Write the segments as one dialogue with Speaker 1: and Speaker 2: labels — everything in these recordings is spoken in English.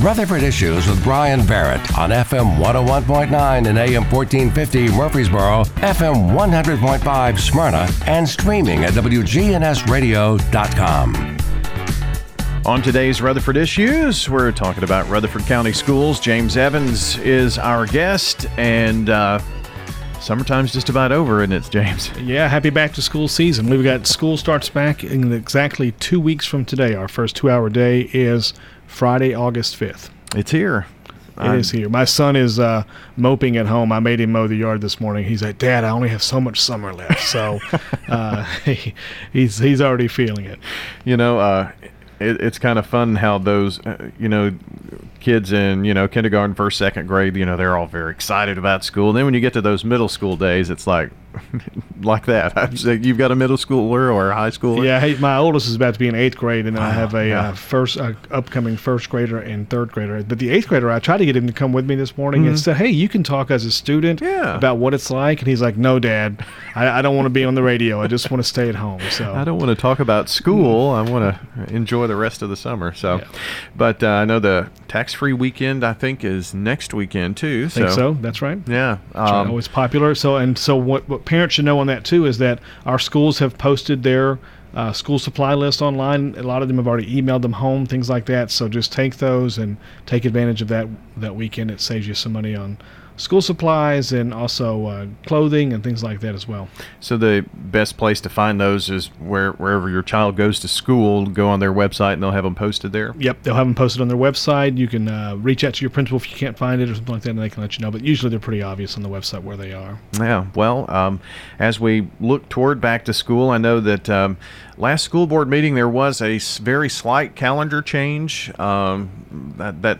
Speaker 1: Rutherford Issues with Brian Barrett on FM 101.9 and AM 1450 Murfreesboro, FM 100.5 Smyrna, and streaming at WGNSradio.com.
Speaker 2: On today's Rutherford Issues, we're talking about Rutherford County Schools. James Evans is our guest, and uh, summertime's just about over, isn't it, James?
Speaker 3: Yeah, happy back to school season. We've got school starts back in exactly two weeks from today. Our first two hour day is Friday, August 5th.
Speaker 2: It's here.
Speaker 3: It is here. My son is uh, moping at home. I made him mow the yard this morning. He's like, "Dad, I only have so much summer left." So uh, he, he's he's already feeling it.
Speaker 2: You know, uh, it, it's kind of fun how those, uh, you know, kids in you know kindergarten, first, second grade, you know, they're all very excited about school. And then when you get to those middle school days, it's like, like that. You've got a middle schooler or a high schooler.
Speaker 3: Yeah, hey, my oldest is about to be in eighth grade, and then I have a
Speaker 2: yeah.
Speaker 3: uh, first uh, upcoming first grader and third grader. But the eighth grader, I tried to get him to come with me this morning and said, "Hey, you can talk as a student
Speaker 2: Mm-hmm. Yeah.
Speaker 3: about what it's like." And he's like, "No, Dad, I, I don't want to be on the radio. I just want to stay at home." So
Speaker 2: I don't want to talk about school. I want to enjoy the rest of the summer. So,
Speaker 3: Yeah.
Speaker 2: but uh, I know the tax-free weekend I think is next weekend too.
Speaker 3: I think so. That's right.
Speaker 2: Yeah.
Speaker 3: It's
Speaker 2: Um,
Speaker 3: always popular. So and so what, what parents should know on that too is that our schools have posted their uh, school supply list online. A lot of them have already emailed them home, things like that. So just take those and take advantage of that that weekend. It saves you some money on school supplies and also uh, clothing and things like that as well.
Speaker 2: so the best place to find those is where wherever your child goes to school. Go on their website and they'll have them posted there.
Speaker 3: Yep, they'll have them posted on their website. You can uh, reach out to your principal if you can't find it or something like that, and they can let you know. But usually they're pretty obvious on the website where they are.
Speaker 2: Yeah, well, um, as we look toward back to school, I know that um, last school board meeting there was a very slight calendar change. Um, that that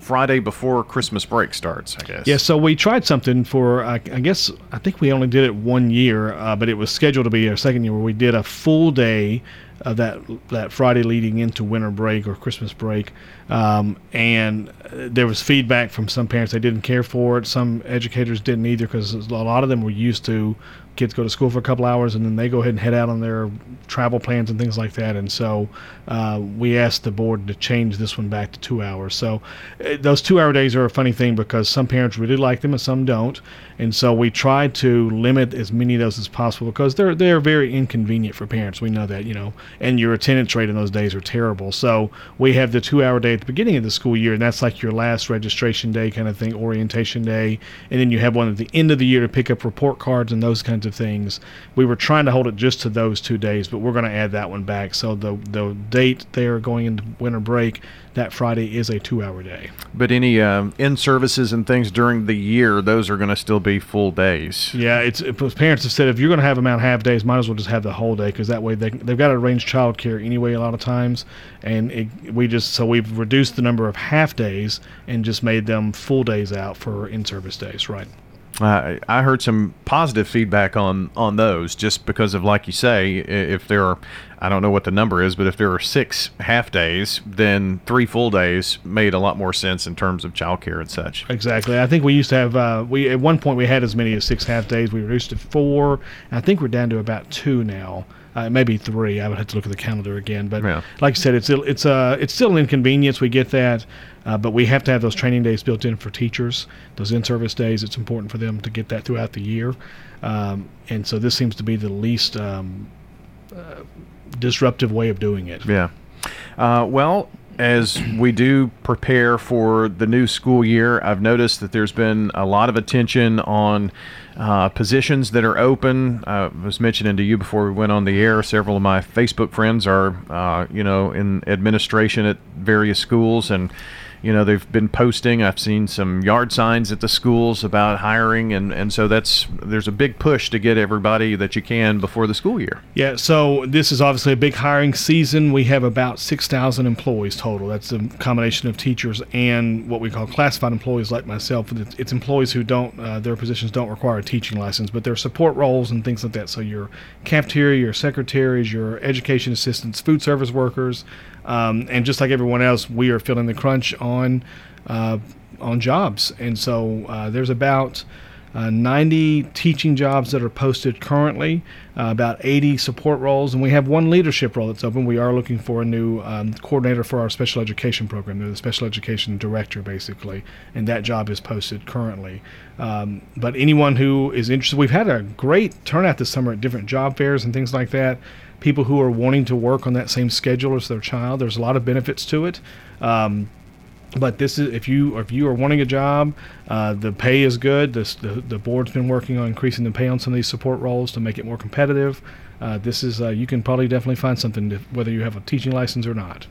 Speaker 2: Friday before Christmas break starts, I guess.
Speaker 3: Yeah, so we tried something for, I, I guess, I think we only did it one year, uh, but it was scheduled to be our second year where we did a full day of that that Friday leading into winter break or Christmas break. Um, and there was feedback from some parents they didn't care for it. Some educators didn't either because a lot of them were used to kids go to school for a couple hours and then they go ahead and head out on their travel plans and things like that. And so uh, we asked the board to change this one back to two hours. So uh, those two hour days are a funny thing because some parents really like them and some don't. And so we try to limit as many of those as possible because they're they're very inconvenient for parents. We know that, you know, and your attendance rate in those days are terrible. So we have the two hour day at the beginning of the school year, and that's like your last registration day kind of thing, orientation day, and then you have one at the end of the year to pick up report cards and those kinds of things. We were trying to hold it just to those two days, but we're going to add that one back. So the the date there going into winter break, that Friday is a two hour day.
Speaker 2: But any um, in services and things during the year, those are going to still be full days.
Speaker 3: Yeah, it's it, parents have said if you're going to have them out half days, might as well just have the whole day because that way they they've got to arrange childcare anyway a lot of times, and it, we just so we've reduced the number of half days and just made them full days out for in service days. Right.
Speaker 2: I I heard some positive feedback on on those, just because of like you say, if there are, I don't know what the number is, but if there are six half days, then three full days made a lot more sense in terms of childcare and such.
Speaker 3: Exactly. I think we used to have uh, we at one point we had as many as six half days. We reduced to four. I think we're down to about two now. Uh, maybe three. I would have to look at the calendar again. But
Speaker 2: Yeah.
Speaker 3: like I said, it's it's uh, it's still an inconvenience. We get that, uh, but we have to have those training days built in for teachers. Those in-service days. It's important for them to get that throughout the year. Um, and so this seems to be the least um, uh, disruptive way of doing it.
Speaker 2: Yeah. Uh, well, as we do prepare for the new school year, I've noticed that there's been a lot of attention on uh, positions that are open. I was mentioning to you before we went on the air, several of my Facebook friends are, uh, you know, in administration at various schools and you know they've been posting i've seen some yard signs at the schools about hiring and, and so that's there's a big push to get everybody that you can before the school year
Speaker 3: Yeah, so this is obviously a big hiring season. We have about 6,000 employees total. That's a combination of teachers and what we call classified employees like myself. It's employees who don't, uh, their positions don't require a teaching license, but they're support roles and things like that. So your cafeteria, your secretaries, your education assistants, food service workers, um, and just like everyone else, we are feeling the crunch on uh, on jobs. And so uh, there's about uh, 90 teaching jobs that are posted currently, uh, about 80 support roles, and we have one leadership role that's open. We are looking for a new um, coordinator for our special education program. They're the special education director, basically, and that job is posted currently. Um, but anyone who is interested, we've had a great turnout this summer at different job fairs and things like that. People who are wanting to work on that same schedule as their child, there's a lot of benefits to it. Um, but this is if you if you are wanting a job, uh, the pay is good. This, the the board's been working on increasing the pay on some of these support roles to make it more competitive. Uh, this is uh, you can probably definitely find something to, whether you have a teaching license or not.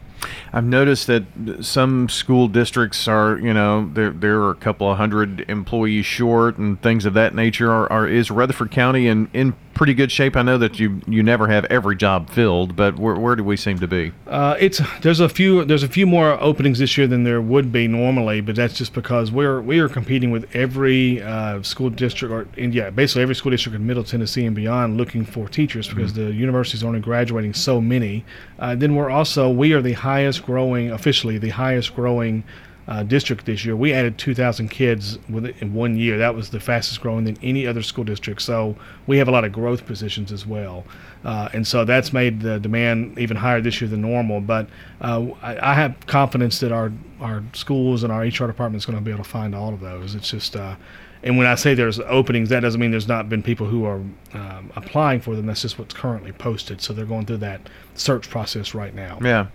Speaker 2: I've noticed that some school districts are, you know, there there are a couple of hundred employees short and things of that nature. Are, are is Rutherford County in, in pretty good shape? I know that you you never have every job filled, but where, where do we seem to be?
Speaker 3: Uh, it's there's a few there's a few more openings this year than there would be normally, but that's just because we're we are competing with every uh, school district or in, yeah basically every school district in Middle Tennessee and beyond looking for teachers because mm-hmm. the university's only graduating so many. Uh, then we're also we are the highest growing officially the highest growing uh, district this year. We added 2,000 kids in one year. That was the fastest growing than any other school district. So we have a lot of growth positions as well. Uh, and so that's made the demand even higher this year than normal. But uh, I, I, have confidence that our, our schools and our HR department is going to be able to find all of those. It's just, uh, and when I say there's openings, that doesn't mean there's not been people who are um, applying for them. That's just what's currently posted. So they're going through that search process right now.
Speaker 2: Yeah.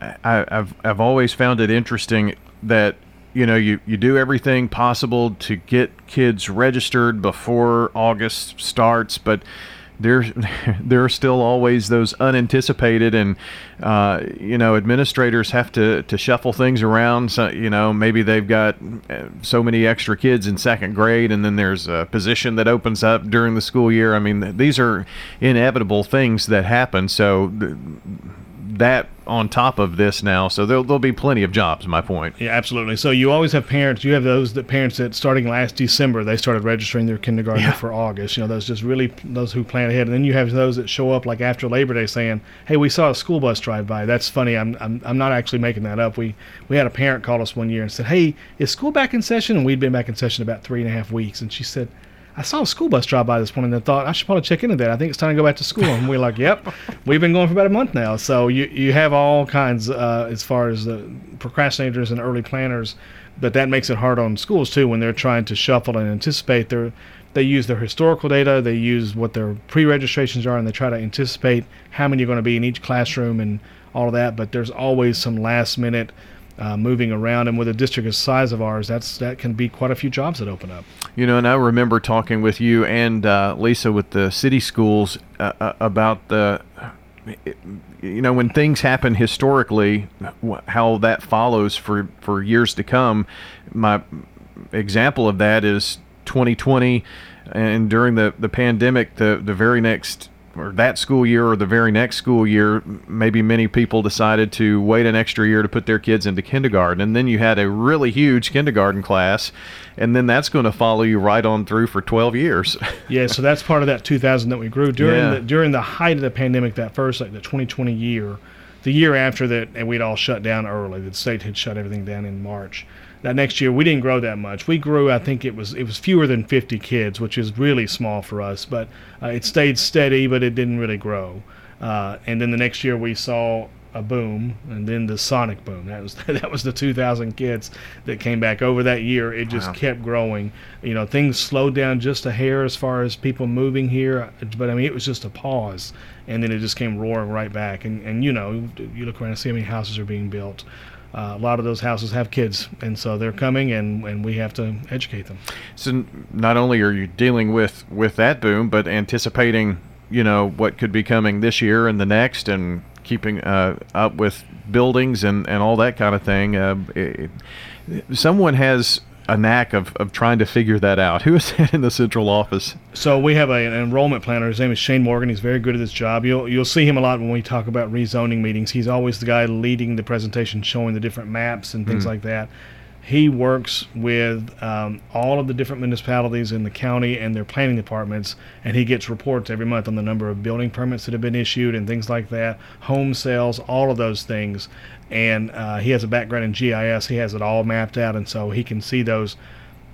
Speaker 2: I, have I've always found it interesting that you know you, you do everything possible to get kids registered before August starts, but there there are still always those unanticipated and uh, you know administrators have to, to shuffle things around. So you know maybe they've got uh, so many extra kids in second grade and then there's a position that opens up during the school year. I mean these are inevitable things that happen. So that on top of this now, so there'll, there'll be plenty of jobs. My point.
Speaker 3: Yeah, absolutely. So you always have parents. You have those that parents that starting last December they started registering their kindergarten yeah. for August. You know, those just really those who plan ahead, and then you have those that show up like after Labor Day saying, "Hey, we saw a school bus drive by." That's funny. I'm I'm, I'm not actually making that up. We we had a parent call us one year and said, "Hey, is school back in session?" And we'd been back in session about three and a half weeks, and she said I saw a school bus drive by this morning and thought I should probably check into that. I think it's time to go back to school. And we're like, yep, we've been going for about a month now. So you, you have all kinds uh, as far as the procrastinators and early planners, but that makes it hard on schools too when they're trying to shuffle and anticipate. Their, they use their historical data, they use what their pre-registrations are, and they try to anticipate how many are going to be in each classroom and all of that. But there's always some last minute uh, moving around. And with a district the size of ours, that's that can be quite a few jobs that open up.
Speaker 2: You know, and I remember talking with you and uh, Lisa with the city schools uh, uh about the. You know, when things happen historically, how that follows for, for years to come. My example of that is 2020, and during the, the pandemic, the, the very next or that school year or the very next school year, maybe many people decided to wait an extra year to put their kids into kindergarten. And then you had a really huge kindergarten class, and then that's going to follow you right on through for 12 years.
Speaker 3: yeah, so that's part of that 2000 that we grew during yeah. the during the height of the pandemic. That first, like the 2020 year, the year after that, and we'd all shut down early. The state had shut everything down in March that next year we didn't grow that much. We grew, I think it was it was fewer than 50 kids, which is really small for us. But uh, it stayed steady, but it didn't really grow. Uh, and then the next year we saw a boom, and then the Sonic boom. That was that was the 2,000 kids that came back over that year. It just wow. kept growing. You know, things slowed down just a hair as far as people moving here, but I mean it was just a pause, and then it just came roaring right back. And and you know, you look around and see how many houses are being built uh, a lot of those houses have kids, and so they're coming, and, and we have to educate them.
Speaker 2: So not only are you dealing with with that boom, but anticipating, you know, what could be coming this year and the next, and keeping uh, up with buildings and, and all that kind of thing. Uh, it, someone has a knack of, of trying to figure that out. Who is that in the central office?
Speaker 3: So we have a, an enrollment planner. His name is Shane Morgan. He's very good at this job. You'll you'll see him a lot when we talk about rezoning meetings. He's always the guy leading the presentation, showing the different maps and things mm. like that. He works with um, all of the different municipalities in the county and their planning departments, and he gets reports every month on the number of building permits that have been issued and things like that, home sales, all of those things and uh, he has a background in GIS. He has it all mapped out, and so he can see those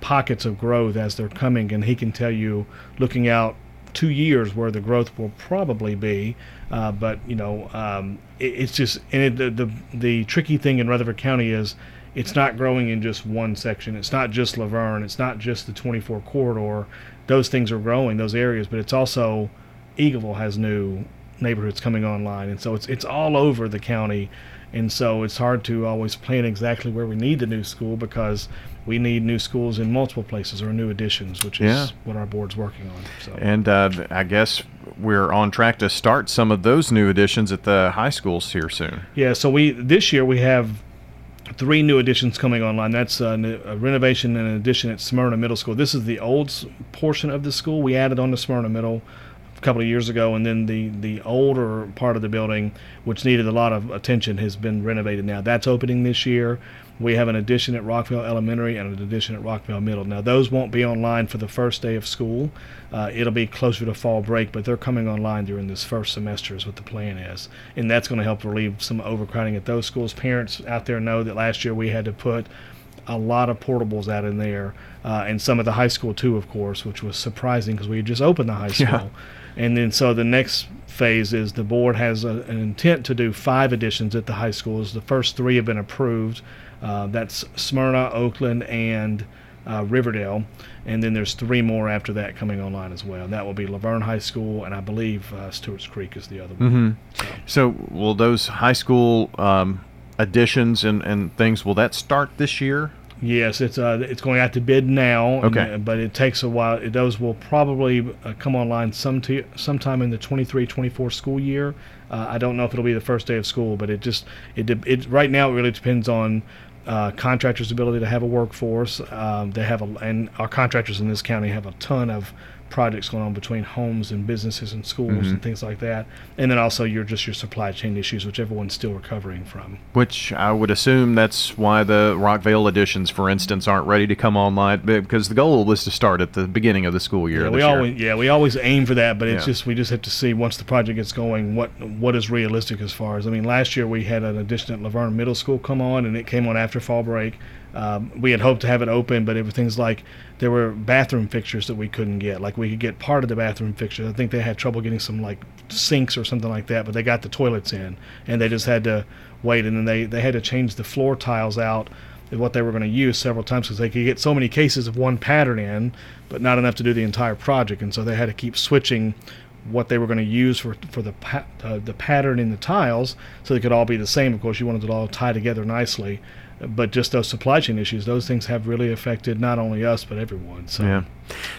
Speaker 3: pockets of growth as they're coming, and he can tell you, looking out two years, where the growth will probably be. Uh, but you know, um, it, it's just and it, the, the the tricky thing in Rutherford County is it's not growing in just one section. It's not just La Vergne. It's not just the 24 corridor. Those things are growing, those areas, but it's also Eagleville has new neighborhoods coming online, and so it's it's all over the county, and so it's hard to always plan exactly where we need the new school because we need new schools in multiple places or new additions, which is
Speaker 2: Yeah.
Speaker 3: what our board's working on. So
Speaker 2: And uh, I guess we're on track to start some of those new additions at the high schools here soon.
Speaker 3: yeah, so we this year we have three new additions coming online. That's a renovation and an addition at Smyrna Middle School. This is the old portion of the school. We added on to Smyrna Middle a couple of years ago, and then the the older part of the building, which needed a lot of attention, has been renovated now. That's opening this year. We have an addition at Rockvale Elementary and an addition at Rockvale Middle. Now those won't be online for the first day of school. Uh, it'll be closer to fall break, but they're coming online during this first semester is what the plan is, and that's going to help relieve some overcrowding at those schools. Parents out there know that last year we had to put a lot of portables out in there, uh, and some of the high school too, of course, which was surprising because we had just opened the high school.
Speaker 2: Yeah.
Speaker 3: And then so the next phase is the board has a, an intent to do five additions at the high schools. The first three have been approved. Uh, that's Smyrna, Oakland, and uh, Riverdale. And then there's three more after that coming online as well. And that will be La Vergne High School, and I believe uh, Stewart's Creek is the other one.
Speaker 2: So will those high school um, additions and, and things, will that start this year?
Speaker 3: Yes, it's uh, it's going out to bid now.
Speaker 2: Okay.
Speaker 3: uh, but it takes a while. Those will probably uh, come online some t- sometime in the 23-24 school year. Uh, I don't know if it'll be the first day of school, but it just it it right now it really depends on uh, contractors' ability to have a workforce. Um, they have a and our contractors in this county have a ton of projects going on between homes and businesses and schools and mm-hmm. things like that. And then also your just your supply chain issues, which everyone's still recovering from.
Speaker 2: Which I would assume that's why the Rockvale additions, for instance, aren't ready to come online because the goal was to start at the beginning of the school year.
Speaker 3: Yeah, we
Speaker 2: year.
Speaker 3: always yeah we always aim for that, but it's
Speaker 2: Yeah.
Speaker 3: just we just have to see once the project gets going what what is realistic as far as I mean last year we had an addition at La Vergne Middle School come on and it came on after fall break. Um, we had hoped to have it open, but everything's like there were bathroom fixtures that we couldn't get. Like we could get part of the bathroom fixtures. I think they had trouble getting some like sinks or something like that, but they got the toilets in, and they just had to wait. And then they they had to change the floor tiles out what they were going to use several times because they could get so many cases of one pattern in, but not enough to do the entire project, and so they had to keep switching what they were going to use for for the pa- uh, the pattern in the tiles so they could all be the same. Of course, you wanted it all tie together nicely, but just those supply chain issues, those things have really affected not only us but everyone. So.
Speaker 2: Yeah.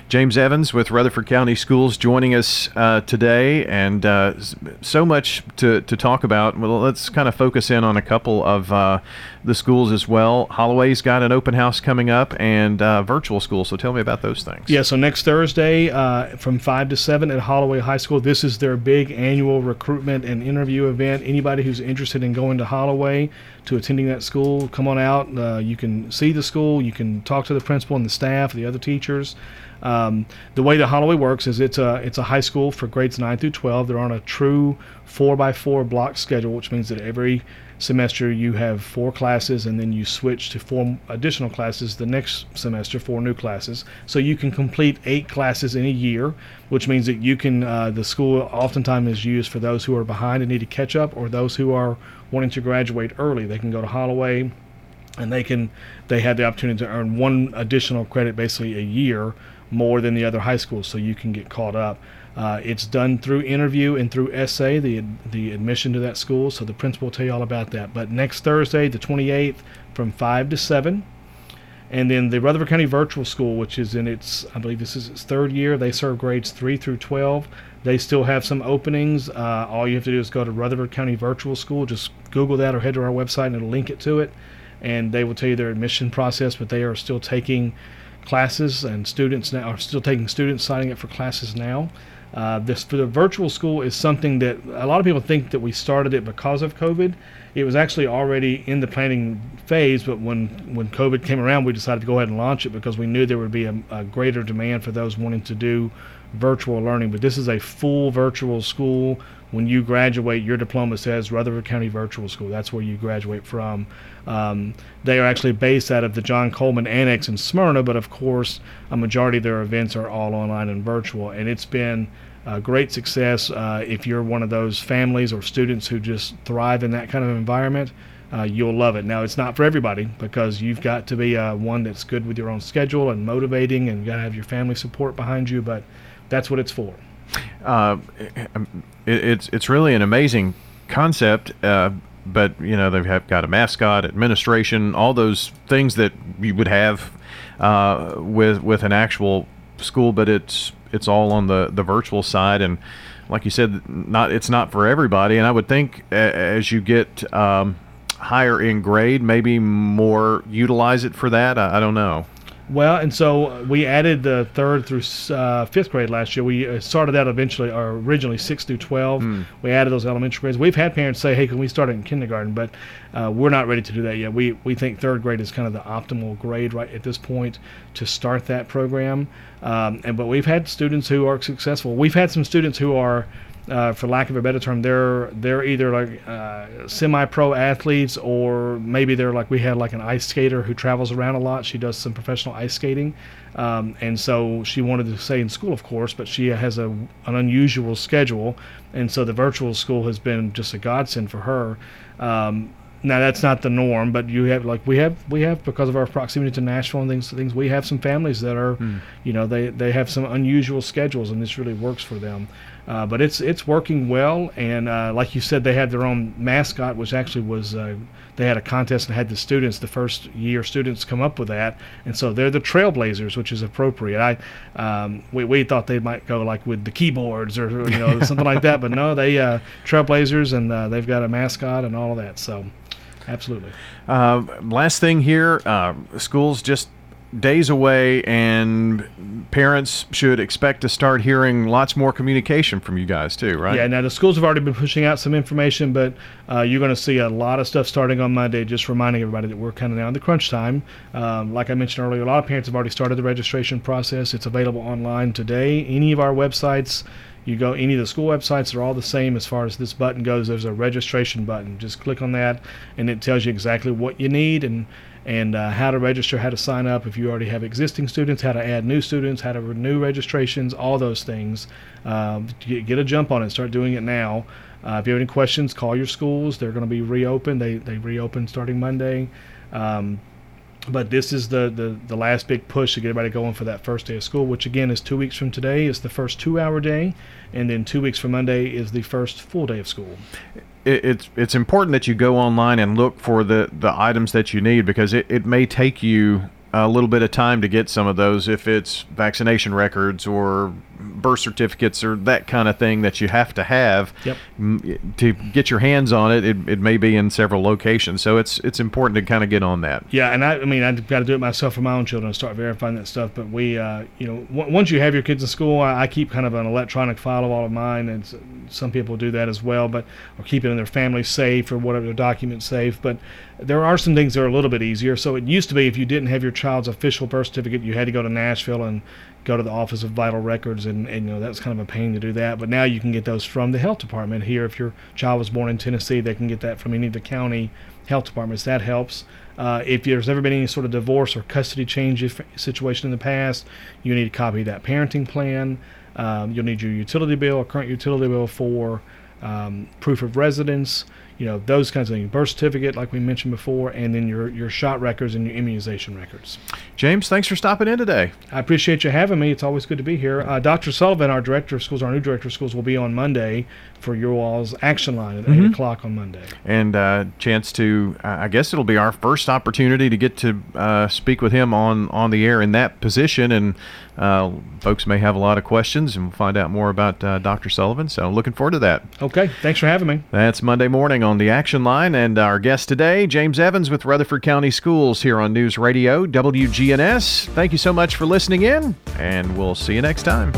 Speaker 2: James Evans with Rutherford County Schools joining us uh, today, and uh, so much to, to talk about. Well, let's kind of focus in on a couple of uh, the schools as well. Holloway's got an open house coming up and uh, virtual school, so tell me about those things.
Speaker 3: Yeah, so next Thursday uh, from 5 to 7 at Holloway High School. This is their big annual recruitment and interview event. Anybody who's interested in going to Holloway to attending that school, come on out. Uh, you can see the school, you can talk to the principal and the staff, the other teachers. Um, the way that Holloway works is it's a it's a high school for grades 9 through 12. They're on a true 4 by 4 block schedule, which means that every semester you have four classes and then you switch to four additional classes the next semester four new classes so you can complete eight classes in a year which means that you can uh, the school oftentimes is used for those who are behind and need to catch up or those who are wanting to graduate early they can go to holloway and they can they have the opportunity to earn one additional credit basically a year more than the other high schools so you can get caught up uh, it's done through interview and through essay the the admission to that school so the principal will tell you all about that but next thursday the 28th from 5 to 7 and then the Rutherford County Virtual School, which is in its, I believe this is its third year. They serve grades three through twelve. They still have some openings. Uh, all you have to do is go to Rutherford County Virtual School. Just Google that or head to our website and it'll link it to it, and they will tell you their admission process. But they are still taking classes and students now are still taking students signing up for classes now. Uh, this for the virtual school is something that a lot of people think that we started it because of COVID. It was actually already in the planning phase, but when when COVID came around, we decided to go ahead and launch it because we knew there would be a, a greater demand for those wanting to do virtual learning, but this is a full virtual school. When you graduate, your diploma says Rutherford County Virtual School. That's where you graduate from. Um, they are actually based out of the John Coleman Annex in Smyrna, but of course, a majority of their events are all online and virtual. And it's been a great success. Uh, if you're one of those families or students who just thrive in that kind of environment, uh, you'll love it. Now, it's not for everybody because you've got to be uh, one that's good with your own schedule and motivating, and got to have your family support behind you. But that's what it's for.
Speaker 2: Uh, it's it's really an amazing concept. Uh, but you know they've got a mascot, administration, all those things that you would have uh, with with an actual school. But it's it's all on the the virtual side, and like you said, not it's not for everybody. And I would think as you get um, higher in grade, maybe more utilize it for that. I, I don't know.
Speaker 3: Well, and so we added the third through uh, fifth grade last year. We uh, started out eventually, or originally six through twelve. Mm. We added those elementary grades. We've had parents say, "Hey, can we start it in kindergarten?" But uh, we're not ready to do that yet. We we think third grade is kind of the optimal grade right at this point to start that program. Um, and but we've had students who are successful. We've had some students who are uh, for lack of a better term, they're they're either like uh, semi-pro athletes or maybe they're like we had like an ice skater who travels around a lot. She does some professional ice skating, um, and so she wanted to stay in school, of course, but she has a an unusual schedule, and so the virtual school has been just a godsend for her. Um, now that's not the norm, but you have like we have we have because of our proximity to Nashville and things things we have some families that are, mm. you know, they they have some unusual schedules and this really works for them. Uh, but it's it's working well, and uh, like you said, they had their own mascot, which actually was uh, they had a contest and had the students, the first year students, come up with that, and so they're the trailblazers, which is appropriate. I um, we, we thought they might go like with the keyboards or you know something like that, but no, they uh, trailblazers, and uh, they've got a mascot and all of that. So absolutely.
Speaker 2: Uh, last thing here, schools just days away, and parents should expect to start hearing lots more communication from you guys too, right?
Speaker 3: Yeah. Now the schools have already been pushing out some information, but uh, you're going to see a lot of stuff starting on Monday. Just reminding everybody that we're kind of now in the crunch time. Um, like I mentioned earlier, a lot of parents have already started the registration process. It's available online today. Any of our websites. You go any of the school websites they're all the same as far as this button goes. There's a registration button. Just click on that, and it tells you exactly what you need and and uh, how to register, how to sign up if you already have existing students, how to add new students, how to renew registrations, all those things. Get, get, a jump on it. Start doing it now. Uh, if you have any questions, call your schools. They're going to be reopened. They they reopen starting Monday. Um, but this is the, the, the last big push to get everybody going for that first day of school, which again is two weeks from today. Is the first two hour day, and then two weeks from Monday is the first full day of school
Speaker 2: it, it's it's important that you go online and look for the the items that you need because it, it may take you a little bit of time to get some of those if it's vaccination records or birth certificates or that kind of thing that you have to have
Speaker 3: yep.
Speaker 2: to get your hands on it, it. It may be in several locations, so it's it's important to kind of get on that.
Speaker 3: Yeah, and I, I mean I've got to do it myself for my own children and start verifying that stuff. But we, uh, you know, w- once you have your kids in school, I, I, keep kind of an electronic file of all of mine, and some people do that as well. But or keep it in their family safe or whatever their documents safe. But there are some things that are a little bit easier. So it used to be if you didn't have your child's official birth certificate, you had to go to Nashville and go to the Office of Vital Records, and, and you know that's kind of a pain to do that. But now you can get those from the health department here. If your child was born in Tennessee, they can get that from any of the county health departments. That helps. Uh, if there's ever been any sort of divorce or custody change situation in the past, you need a copy of that parenting plan. Um, you'll need your utility bill, a current utility bill for um, proof of residence you know those kinds of things. Birth certificate like we mentioned before and then your your shot records and your immunization records.
Speaker 2: James thanks for stopping in today.
Speaker 3: I appreciate you having me. It's always good to be here. Uh, dr sullivan our director of schools our new director of schools will be on monday for your all's action line at mm-hmm. 8 o'clock on monday
Speaker 2: and uh, chance to i guess it'll be our first opportunity to get to uh, speak with him on on the air in that position and uh, folks may have a lot of questions and we'll find out more about uh, dr sullivan so looking forward to that
Speaker 3: okay thanks for having me
Speaker 2: that's monday morning on the Action Line. And our guest today, James Evans with Rutherford County Schools here on News Radio WGNS. Thank you so much for listening in, and we'll see you next time.